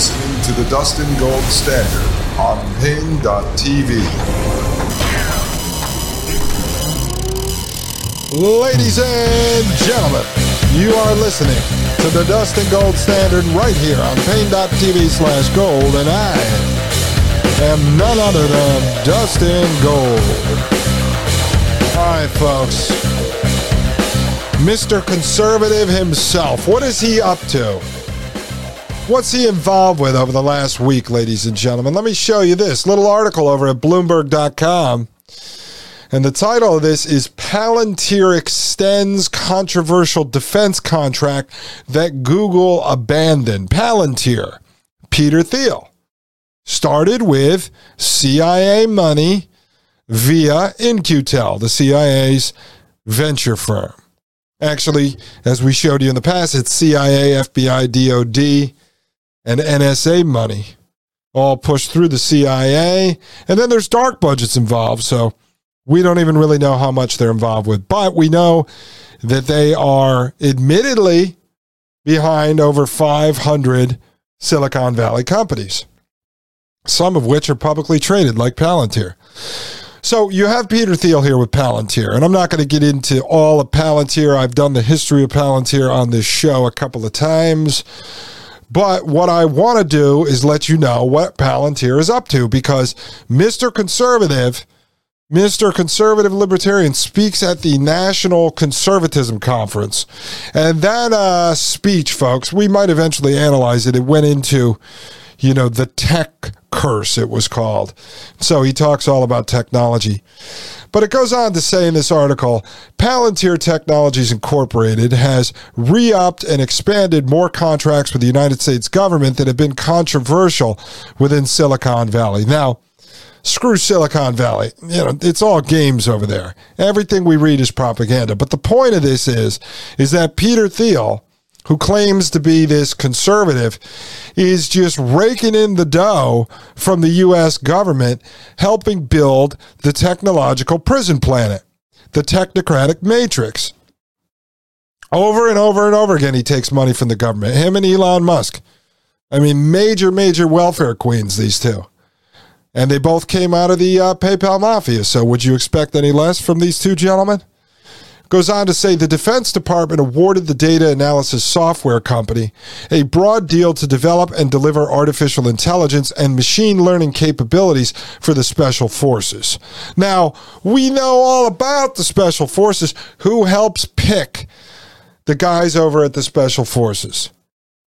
listening to the Dustin Gold Standard on Paine.tv. Ladies and gentlemen, you are listening to the Dustin Gold Standard right here on Paine.tv slash gold, and I am none other than Dustin Gold. All right, folks. Mr. Conservative himself, what is he up to? What's he involved with over the last week, ladies and gentlemen? Let me show you this little article over at Bloomberg.com. And the title of this is Palantir extends controversial defense contract that Google abandoned. Palantir, Peter Thiel, started with CIA money via In-Q-Tel, the CIA's venture firm. Actually, as we showed you in the past, it's CIA, FBI, DOD, and NSA money all pushed through the CIA. And then there's dark budgets involved. So we don't even really know how much they're involved with. But we know that they are admittedly behind over 500 Silicon Valley companies, some of which are publicly traded, like Palantir. So you have Peter Thiel here with Palantir, and I'm not going to get into all of Palantir. I've done the history of Palantir on this show a couple of times. But what I want to do is let you know what Palantir is up to because Mr. Conservative, Mr. Conservative Libertarian speaks at the National Conservatism Conference. And that uh, speech, folks, we might eventually analyze it. It went into you know, the tech curse, it was called. So he talks all about technology. But it goes on to say in this article Palantir Technologies Incorporated has re upped and expanded more contracts with the United States government that have been controversial within Silicon Valley. Now, screw Silicon Valley. You know, it's all games over there. Everything we read is propaganda. But the point of this is, is that Peter Thiel, who claims to be this conservative, is just raking in the dough from the U.S. government, helping build the technological prison planet, the technocratic matrix. Over and over and over again, he takes money from the government. Him and Elon Musk. I mean, major, major welfare queens, these two. And they both came out of the uh, PayPal mafia. So, would you expect any less from these two gentlemen? Goes on to say the Defense Department awarded the data analysis software company a broad deal to develop and deliver artificial intelligence and machine learning capabilities for the Special Forces. Now, we know all about the Special Forces. Who helps pick the guys over at the Special Forces?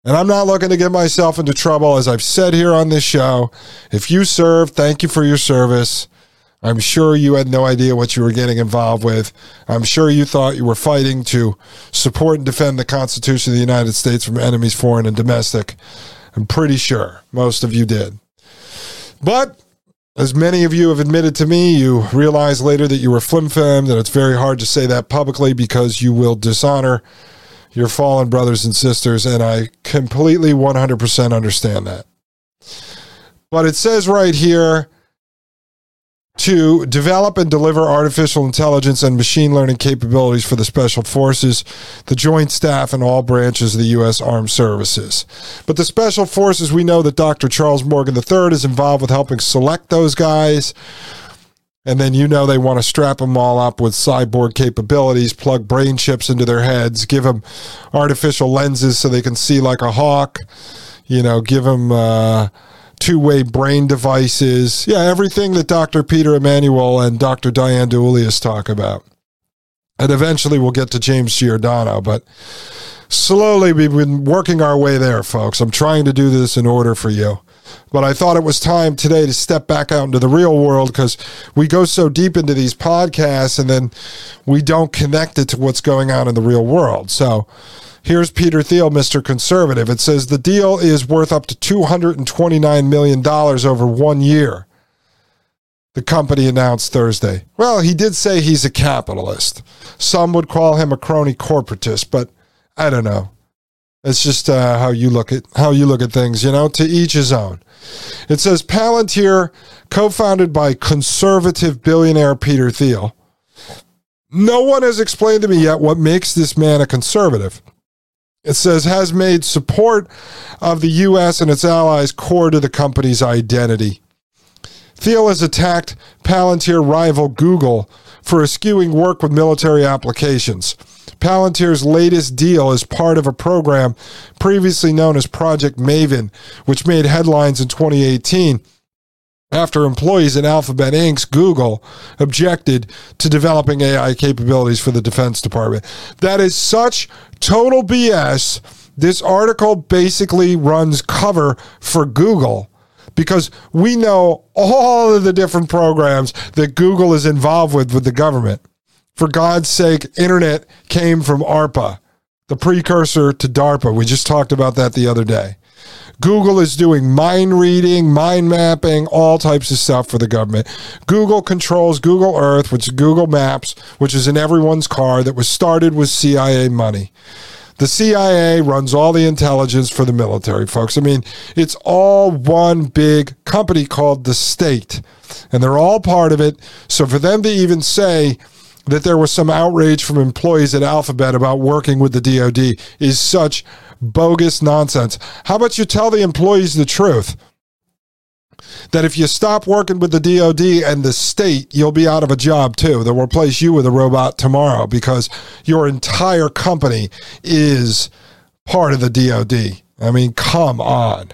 And I'm not looking to get myself into trouble, as I've said here on this show. If you serve, thank you for your service. I'm sure you had no idea what you were getting involved with. I'm sure you thought you were fighting to support and defend the Constitution of the United States from enemies, foreign and domestic. I'm pretty sure most of you did. But as many of you have admitted to me, you realize later that you were flim-flam, that it's very hard to say that publicly because you will dishonor your fallen brothers and sisters, and I completely 100% understand that. But it says right here to develop and deliver artificial intelligence and machine learning capabilities for the Special Forces, the Joint Staff, and all branches of the U.S. Armed Services. But the Special Forces, we know that Dr. Charles Morgan III is involved with helping select those guys. And then you know they want to strap them all up with cyborg capabilities, plug brain chips into their heads, give them artificial lenses so they can see like a hawk, you know, give them. Uh, two way brain devices. Yeah, everything that Dr. Peter Emanuel and Dr. Diane DiEuliis talk about. And eventually we'll get to James Giordano, but slowly we've been working our way there, folks. I'm trying to do this in order for you. But I thought it was time today to step back out into the real world because we go so deep into these podcasts and then we don't connect it to what's going on in the real world. So, Here's Peter Thiel, Mr. Conservative. It says the deal is worth up to $229 million over one year. The company announced Thursday. Well, he did say he's a capitalist. Some would call him a crony corporatist, but I don't know. It's just uh, how you look at how you look at things, you know. To each his own. It says Palantir, co-founded by conservative billionaire Peter Thiel. No one has explained to me yet what makes this man a conservative. It says has made support of the U.S. and its allies core to the company's identity. Thiel has attacked Palantir rival Google for eschewing work with military applications. Palantir's latest deal is part of a program previously known as Project Maven, which made headlines in 2018 after employees at Alphabet Inc.'s Google objected to developing AI capabilities for the Defense Department. That is such total BS. This article basically runs cover for Google because we know all of the different programs that Google is involved with with the government. For God's sake, internet came from ARPA, the precursor to DARPA. We just talked about that the other day. Google is doing mind reading, mind mapping, all types of stuff for the government. Google controls Google Earth, which is Google Maps, which is in everyone's car that was started with CIA money. The CIA runs all the intelligence for the military, folks. I mean, it's all one big company called the state, and they're all part of it. So for them to even say, that there was some outrage from employees at Alphabet about working with the DoD is such bogus nonsense. How about you tell the employees the truth? That if you stop working with the DoD and the state, you'll be out of a job too. They'll replace you with a robot tomorrow because your entire company is part of the DoD. I mean, come on.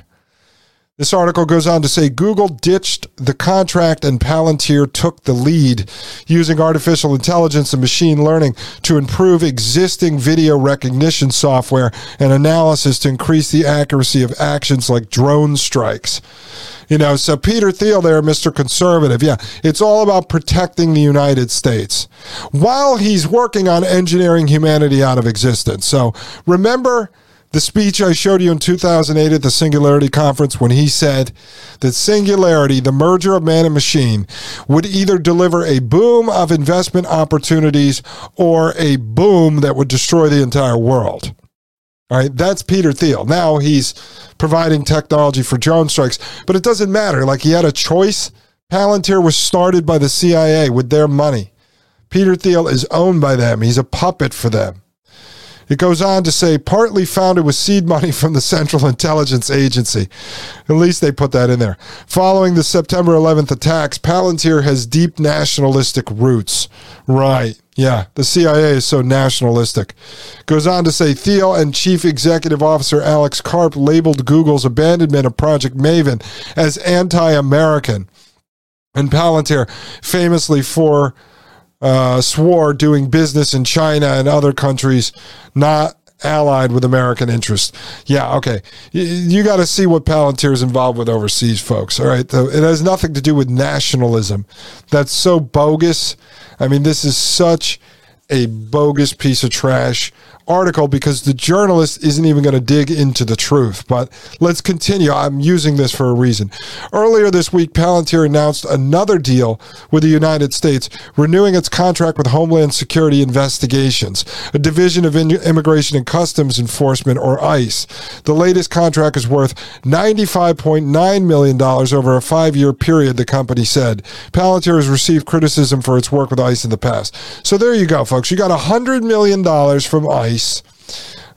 This article goes on to say Google ditched the contract and Palantir took the lead using artificial intelligence and machine learning to improve existing video recognition software and analysis to increase the accuracy of actions like drone strikes. You know, so Peter Thiel there, Mr. Conservative, yeah, it's all about protecting the United States while he's working on engineering humanity out of existence. So remember the speech I showed you in 2008 at the Singularity Conference when he said that Singularity, the merger of man and machine, would either deliver a boom of investment opportunities or a boom that would destroy the entire world. All right, that's Peter Thiel. Now he's providing technology for drone strikes, but it doesn't matter. Like he had a choice. Palantir was started by the CIA with their money. Peter Thiel is owned by them. He's a puppet for them. It goes on to say, partly founded with seed money from the Central Intelligence Agency. At least they put that in there. Following the September 11th attacks, Palantir has deep nationalistic roots. Right. Yeah, the CIA is so nationalistic. Goes on to say Thiel and Chief Executive Officer Alex Karp labeled Google's abandonment of Project Maven as anti American. And Palantir, famously for uh, swore doing business in China and other countries not allied with American interests. Yeah, okay. You, you got to see what Palantir is involved with overseas, folks. All right. It has nothing to do with nationalism. That's so bogus. I mean, this is such a bogus piece of trash article because the journalist isn't even going to dig into the truth. But let's continue. I'm using this for a reason. Earlier this week, Palantir announced another deal with the United States, renewing its contract with Homeland Security Investigations, a division of Immigration and Customs Enforcement, or ICE. The latest contract is worth $95.9 million over a five year period, the company said. Palantir has received criticism for its work with ICE in the past. So there you go, folks. You got $100 million from ICE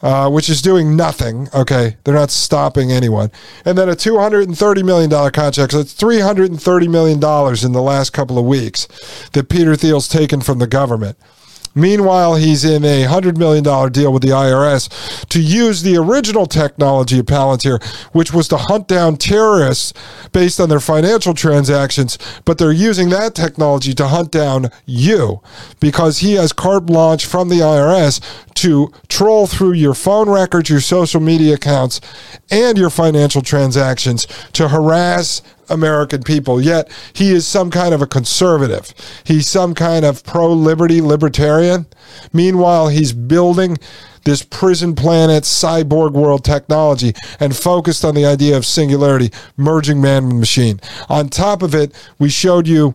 uh, which is doing nothing. Okay, they're not stopping anyone. And then a two hundred and thirty million dollar contract. So it's three hundred and thirty million dollars in the last couple of weeks that Peter Thiel's taken from the government. Meanwhile, he's in a $100 million deal with the IRS to use the original technology of Palantir, which was to hunt down terrorists based on their financial transactions, but they're using that technology to hunt down you because he has carte blanche from the IRS to troll through your phone records, your social media accounts, and your financial transactions to harass American people, yet he is some kind of a conservative. He's some kind of pro liberty libertarian. Meanwhile, he's building this prison planet cyborg world technology and focused on the idea of singularity, merging man with machine. On top of it, we showed you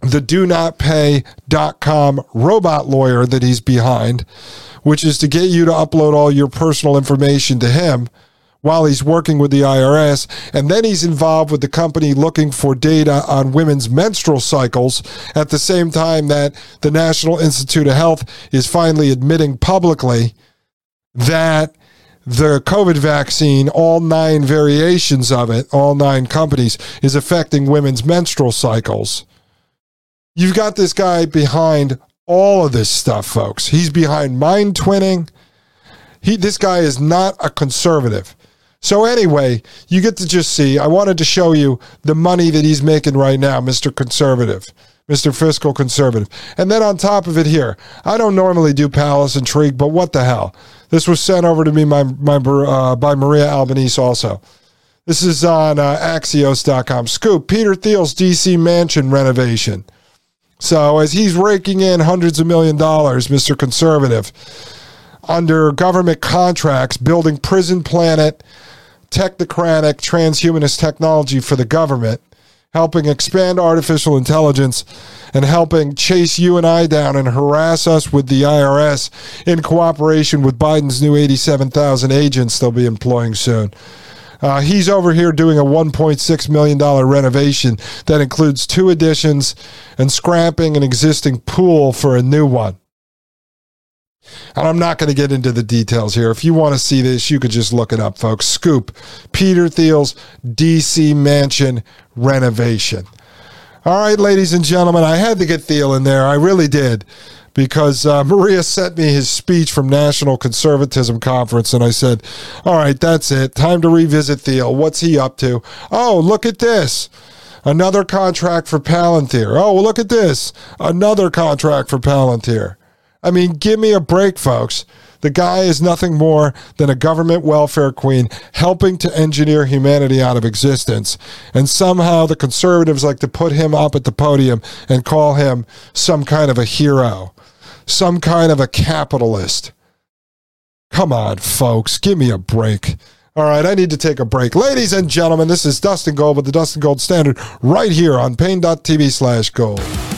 the do not pay.com robot lawyer that he's behind, which is to get you to upload all your personal information to him while he's working with the IRS. And then he's involved with the company looking for data on women's menstrual cycles at the same time that the National Institute of Health is finally admitting publicly that the COVID vaccine, all nine variations of it, all nine companies, is affecting women's menstrual cycles. You've got this guy behind all of this stuff, folks. He's behind mind twinning. He, this guy is not a conservative. So anyway, you get to just see. I wanted to show you the money that he's making right now, Mr. Conservative, Mr. Fiscal Conservative. And then on top of it here, I don't normally do Palace Intrigue, but what the hell? This was sent over to me by, my, uh, by Maria Albanese also. This is on uh, Axios.com. Scoop, Peter Thiel's DC mansion renovation. So as he's raking in hundreds of million dollars, Mr. Conservative, under government contracts, building Prison Planet, technocratic transhumanist technology for the government, helping expand artificial intelligence, and helping chase you and I down and harass us with the IRS in cooperation with Biden's new 87,000 agents they'll be employing soon. Uh, he's over here doing a $1.6 million renovation that includes two additions and scrapping an existing pool for a new one. And I'm not going to get into the details here. If you want to see this, you could just look it up, folks. Scoop Peter Thiel's DC mansion renovation. All right, ladies and gentlemen, I had to get Thiel in there. I really did because uh, Maria sent me his speech from National Conservatism Conference, and I said, All right, that's it. Time to revisit Thiel. What's he up to? Oh, look at this. Another contract for Palantir. Oh, well, look at this. Another contract for Palantir. I mean, give me a break, folks. The guy is nothing more than a government welfare queen helping to engineer humanity out of existence. And somehow the conservatives like to put him up at the podium and call him some kind of a hero, some kind of a capitalist. Come on, folks, give me a break. All right, I need to take a break. Ladies and gentlemen, this is Dustin Gold with the Dustin Gold Standard right here on Paine.tv slash gold.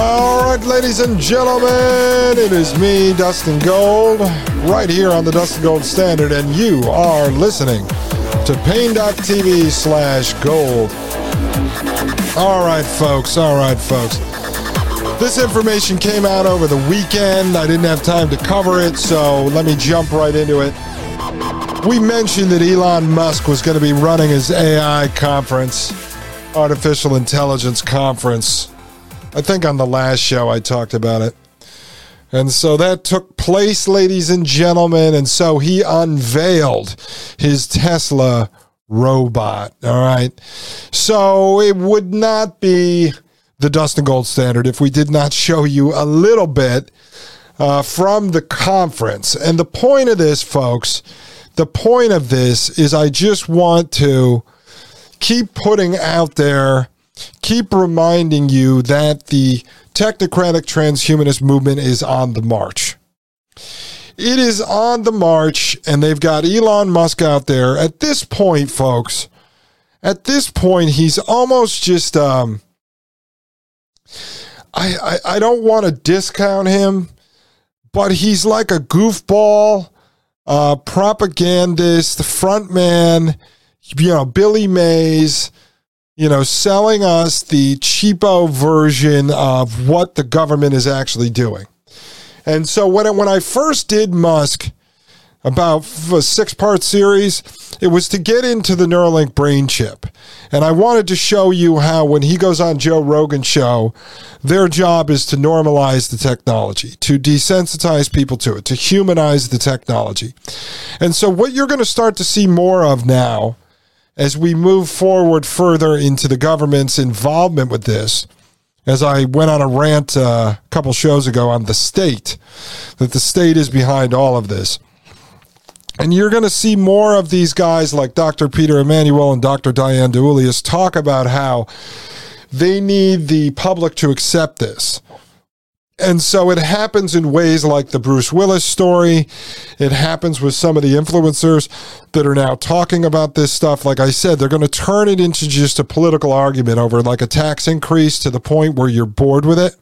All right, ladies and gentlemen, it is me, Dustin Gold, right here on the Dustin Gold Standard, and you are listening to Paine.tv slash gold. All right, folks. All right, folks. This information came out over the weekend. I didn't have time to cover it, so let me jump right into it. We mentioned that Elon Musk was going to be running his AI conference, artificial intelligence conference I think on the last show I talked about it. And so that took place, ladies and gentlemen. And so he unveiled his Tesla robot. All right. So it would not be the Dustin Gold standard if we did not show you a little bit uh, from the conference. And the point of this, folks, the point of this is I just want to keep putting out there keep reminding you that the technocratic transhumanist movement is on the march. It is on the march, and they've got Elon Musk out there. At this point, folks, at this point, he's almost just. Um, I, I, I don't want to discount him, but he's like a goofball, uh, propagandist, the front man, you know, Billy Mays you know, selling us the cheapo version of what the government is actually doing. And so when, when I first did Musk, about a six part series, it was to get into the Neuralink brain chip. And I wanted to show you how, when he goes on Joe Rogan show, their job is to normalize the technology, to desensitize people to it, to humanize the technology. And so, what you're going to start to see more of now as we move forward further into the government's involvement with this, as I went on a rant uh, a couple shows ago on the state, that the state is behind all of this. And you're going to see more of these guys like Dr. Peter Emanuel and Dr. Diane DiEuliis talk about how they need the public to accept this. And so it happens in ways like the Bruce Willis story. It happens with some of the influencers that are now talking about this stuff. Like I said, they're going to turn it into just a political argument over like a tax increase to the point where you're bored with it.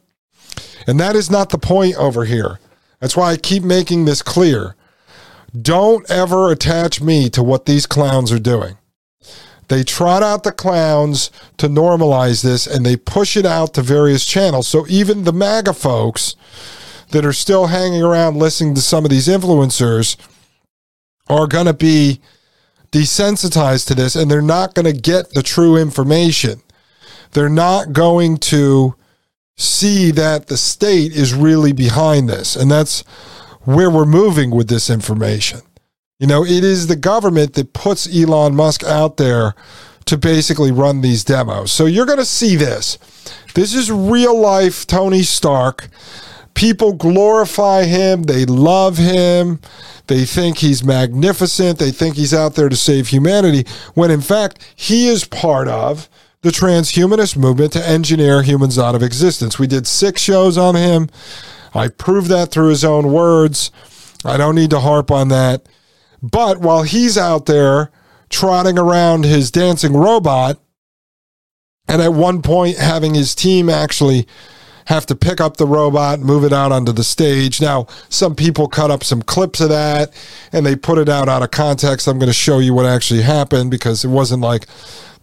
And that is not the point over here. That's why I keep making this clear. Don't ever attach me to what these clowns are doing. They trot out the clowns to normalize this and they push it out to various channels. So even the MAGA folks that are still hanging around listening to some of these influencers are going to be desensitized to this and they're not going to get the true information. They're not going to see that the state is really behind this. And that's where we're moving with this information. You know, it is the government that puts Elon Musk out there to basically run these demos. So you're going to see this. This is real life Tony Stark. People glorify him. They love him. They think he's magnificent. They think he's out there to save humanity, when in fact, he is part of the transhumanist movement to engineer humans out of existence. We did six shows on him. I proved that through his own words. I don't need to harp on that. But while he's out there trotting around his dancing robot, and at one point having his team actually have to pick up the robot, move it out onto the stage. Now, some people cut up some clips of that and they put it out out of context. I'm going to show you what actually happened because it wasn't like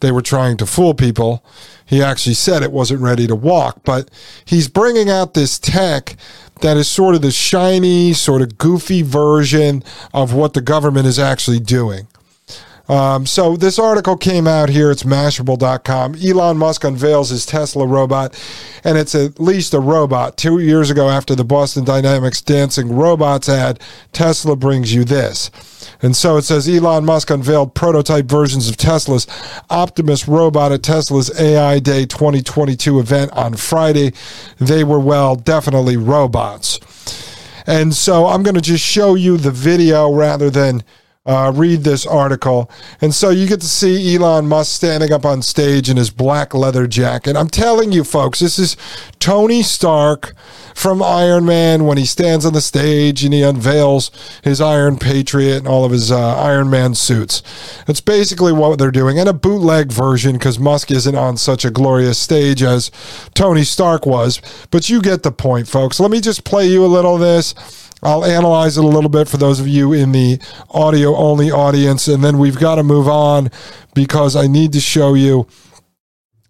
they were trying to fool people. He actually said it wasn't ready to walk, but he's bringing out this tech that is sort of the shiny, sort of goofy version of what the government is actually doing. Um, so this article came out here. It's Mashable.com. Elon Musk unveils his Tesla robot, and it's at least a robot. Two years ago, after the Boston Dynamics dancing robots ad, Tesla brings you this. And so it says Elon Musk unveiled prototype versions of Tesla's Optimus robot at Tesla's AI Day 2022 event on Friday. They were, well, definitely robots. And so I'm going to just show you the video rather than uh, read this article. And so you get to see Elon Musk standing up on stage in his black leather jacket. I'm telling you, folks, this is Tony Stark from Iron Man when he stands on the stage and he unveils his Iron Patriot and all of his uh, Iron Man suits. It's basically what they're doing, and a bootleg version because Musk isn't on such a glorious stage as Tony Stark was. But you get the point, folks. Let me just play you a little of this. I'll analyze it a little bit for those of you in the audio only audience, and then we've got to move on because I need to show you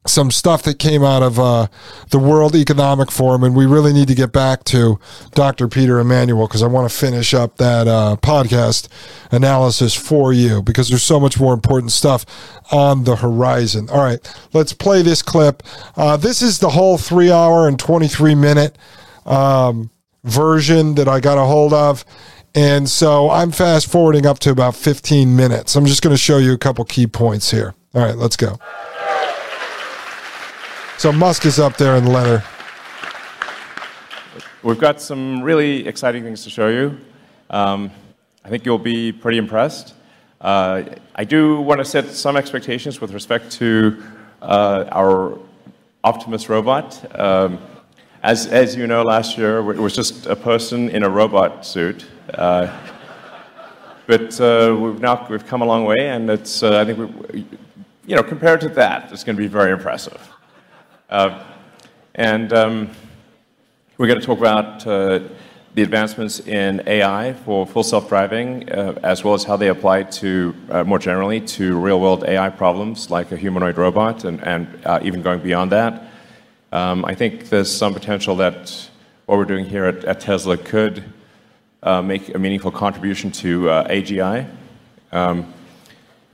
some stuff that came out of uh, the World Economic Forum, and we really need to get back to Dr. Peter Emanuel because I want to finish up that uh, podcast analysis for you because there's so much more important stuff on the horizon. All right, let's play this clip. Uh, this is the whole three hour and 23 minute um, version that I got a hold of. And so I'm fast forwarding up to about 15 minutes. I'm just going to show you a couple key points here. All right, let's go. So Musk is up there in the letter. We've got some really exciting things to show you. Um, I think you'll be pretty impressed. Uh, I do want to set some expectations with respect to uh, our Optimus robot. Um, as, as you know, last year it was just a person in a robot suit. Uh, but uh, we've now we've come a long way, and it's uh, I think we, you know compared to that, it's going to be very impressive. Uh, and um, we're going to talk about uh, the advancements in AI for full self-driving, uh, as well as how they apply to more generally to real-world AI problems like a humanoid robot, and, and even going beyond that. Um, I think there's some potential that what we're doing here at, at Tesla could uh, make a meaningful contribution to uh, AGI. Um,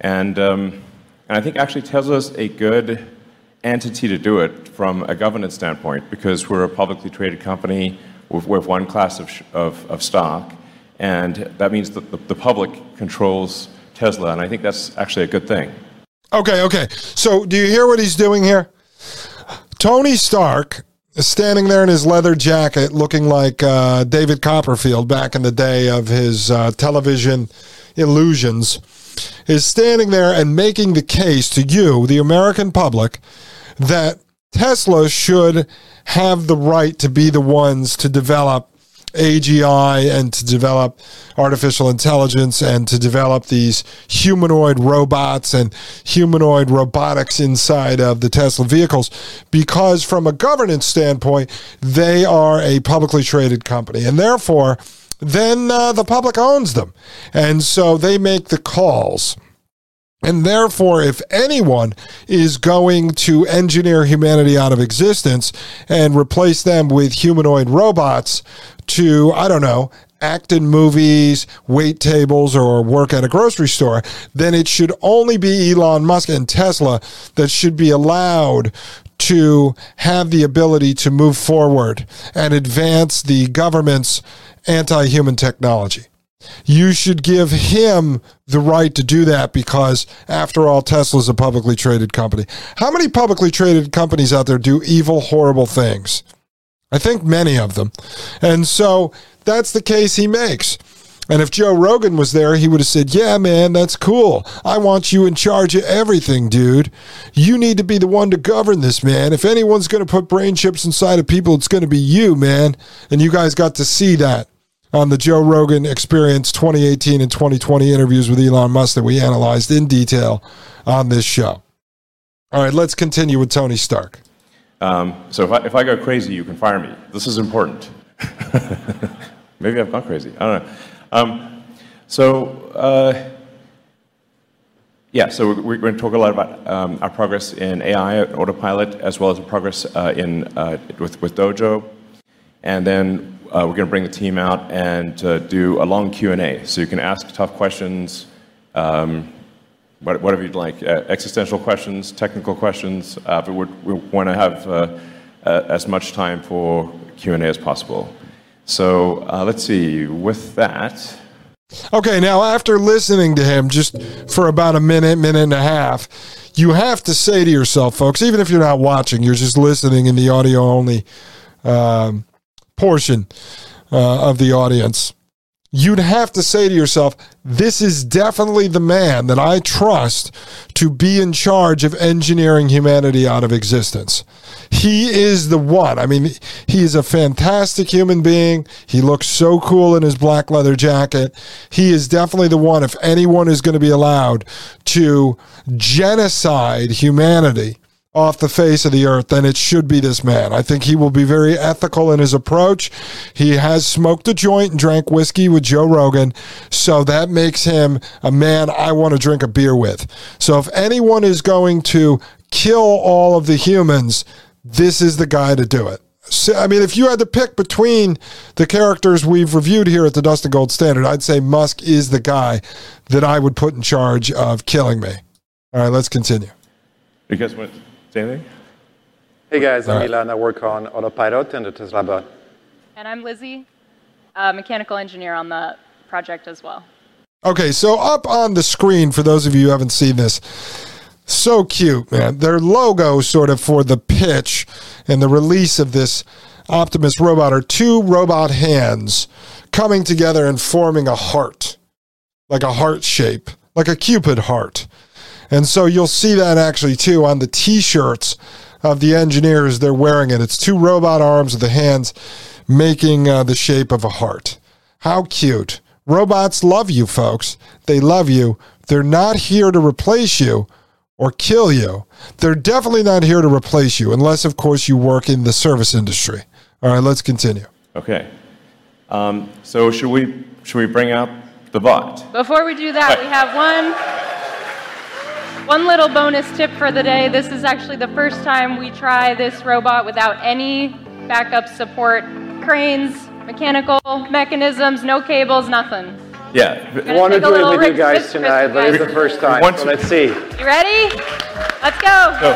and, um, and I think actually Tesla's a good entity to do it from a governance standpoint because we're a publicly traded company with, with one class of, of, of, stock, and that means that the, the public controls Tesla, and I think that's actually a good thing. Okay, okay. So do you hear what he's doing here? Tony Stark standing there in his leather jacket, looking like uh, David Copperfield back in the day of his uh, television illusions, is standing there and making the case to you, the American public, that Tesla should have the right to be the ones to develop AGI and to develop artificial intelligence and to develop these humanoid robots and humanoid robotics inside of the Tesla vehicles because, from a governance standpoint, they are a publicly traded company. And therefore, then uh, the public owns them. And so they make the calls. And therefore, if anyone is going to engineer humanity out of existence and replace them with humanoid robots to, I don't know, act in movies, wait tables, or work at a grocery store, then it should only be Elon Musk and Tesla that should be allowed to have the ability to move forward and advance the government's anti human technology. You should give him the right to do that because, after all, Tesla's a publicly traded company. How many publicly traded companies out there do evil, horrible things? I think many of them. And so that's the case he makes. And if Joe Rogan was there, he would have said, Yeah, man, that's cool. I want you in charge of everything, dude. You need to be the one to govern this, man. If anyone's going to put brain chips inside of people, it's going to be you, man. And you guys got to see that on the Joe Rogan Experience 2018 and 2020 interviews with Elon Musk that we analyzed in detail on this show. All right, let's continue with Tony Stark. Um, so if I, if I go crazy, you can fire me. This is important. Maybe I've gone crazy. I don't know. Um, so, uh, yeah, so we're, we're, going to talk a lot about um, our progress in AI, autopilot, as well as the progress uh, in, uh, with, with Dojo. And then uh, we're going to bring the team out and uh, do a long Q&A. So you can ask tough questions, um, whatever you'd like, uh, existential questions, technical questions, uh, but we want to have uh, uh, as much time for Q&A as possible. So let's see, with that... Okay, now after listening to him just for about a minute, minute and a half, you have to say to yourself, folks, even if you're not watching, you're just listening in the audio only um, portion uh, of the audience, you'd have to say to yourself, this is definitely the man that I trust to be in charge of engineering humanity out of existence. He is the one. I mean, he is a fantastic human being. He looks so cool in his black leather jacket. He is definitely the one, if anyone is going to be allowed to genocide humanity off the face of the earth, then it should be this man. I think he will be very ethical in his approach. He has smoked a joint and drank whiskey with Joe Rogan, so that makes him a man I want to drink a beer with. So if anyone is going to kill all of the humans, this is the guy to do it. So, I mean, if you had to pick between the characters we've reviewed here at the Dustin Gold Standard, I'd say Musk is the guy that I would put in charge of killing me. All right, let's continue. Because what? Say anything? Hey guys, I'm Milan. I work on Autopilot and the Tesla bot. And I'm Lizzie, a mechanical engineer on the project as well. Okay, so up on the screen, for those of you who haven't seen this, so cute, man. Their logo, sort of, for the pitch and the release of this Optimus robot are two robot hands coming together and forming a heart, like a heart shape, like a Cupid heart. And so you'll see that actually too on the t-shirts of the engineers. They're wearing it. It's two robot arms with the hands making uh, the shape of a heart. How cute. Robots love you, folks. They love you. They're not here to replace you or kill you. They're definitely not here to replace you, unless, of course, you work in the service industry. All right, let's continue. Okay. Um, so should we should we bring out the bot? Before we do that, right. we have one one little bonus tip for the day this is actually the first time we try this robot without any backup support cranes, mechanical mechanisms, no cables, nothing. Yeah. I want to do it with you guys tonight, but it's the first time. So let's see. You ready? Let's go. go.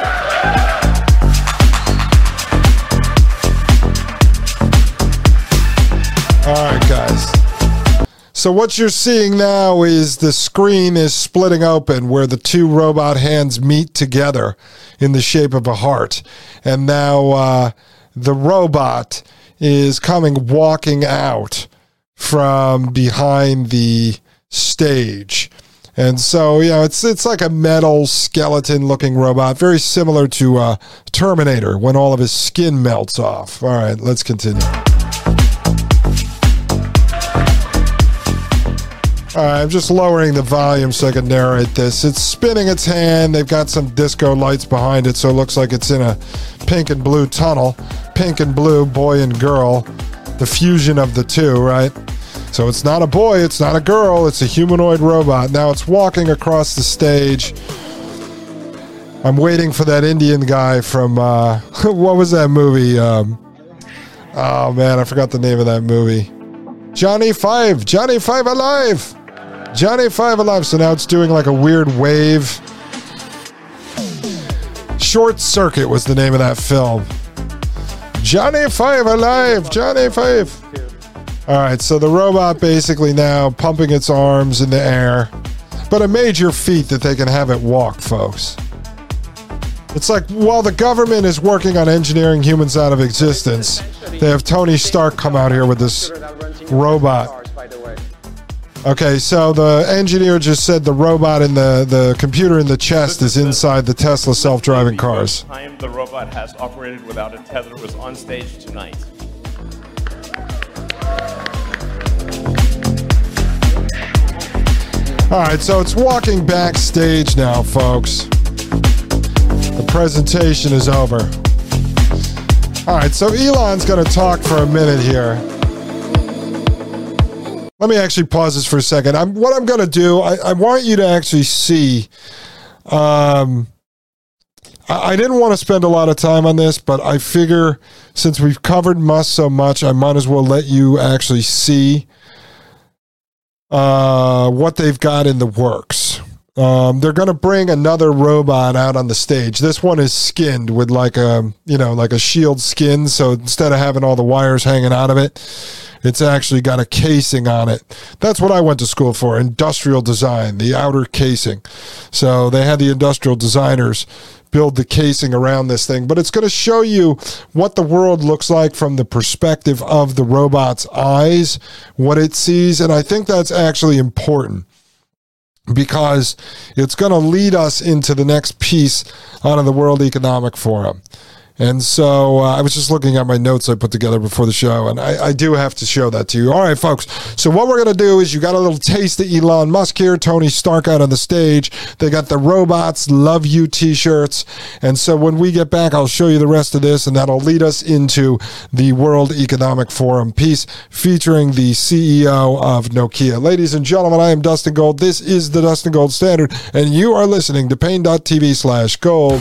All right, guys. So what you're seeing now is the screen is splitting open where the two robot hands meet together in the shape of a heart. And now uh, the robot is coming walking out from behind the stage. And so, you know, it's it's like a metal skeleton looking robot, very similar to uh, Terminator when all of his skin melts off. All right, let's continue. I'm just lowering the volume so I can narrate this. It's spinning its hand. They've got some disco lights behind it, so it looks like it's in a pink and blue tunnel. Pink and blue, boy and girl, the fusion of the two, right? So it's not a boy, it's not a girl, it's a humanoid robot. Now it's walking across the stage. I'm waiting for that Indian guy from uh, what was that movie? Um, oh man, I forgot the name of that movie. Johnny Five, Johnny Five Alive, Johnny Five Alive. So now it's doing like a weird wave. Short Circuit was the name of that film. Johnny Five Alive, Johnny Five. All right, so the robot basically now pumping its arms in the air, but a major feat that they can have it walk, folks. It's like while the government is working on engineering humans out of existence, they have Tony Stark come out here with this robot. Okay, so the engineer just said the robot in the, the computer in the chest is inside the Tesla self driving cars. Time the robot has operated without a tether was on stage tonight. All right, so it's walking backstage now, folks. The presentation is over. All right, so Elon's going to talk for a minute here. Let me actually pause this for a second. I'm, what I'm going to do, I, I want you to actually see. Um, I, I didn't want to spend a lot of time on this, but I figure since we've covered Musk so much, I might as well let you actually see uh, what they've got in the works. Um, they're going to bring another robot out on the stage. This one is skinned with like a, you know, like a shield skin. So instead of having all the wires hanging out of it, it's actually got a casing on it. That's what I went to school for industrial design, the outer casing. So they had the industrial designers build the casing around this thing, but it's going to show you what the world looks like from the perspective of the robot's eyes, what it sees. And I think that's actually important because it's going to lead us into the next piece out of the World Economic Forum. And so uh, I was just looking at my notes I put together before the show, and I, I do have to show that to you. All right, folks. So what we're going to do is you got a little taste of Elon Musk here, Tony Stark out on the stage. They got the robots love you t-shirts, and so when we get back, I'll show you the rest of this, and that'll lead us into the World Economic Forum piece featuring the CEO of Nokia. Ladies and gentlemen, I am Dustin Gold. This is the Dustin Gold Standard, and you are listening to Paine.tv slash gold.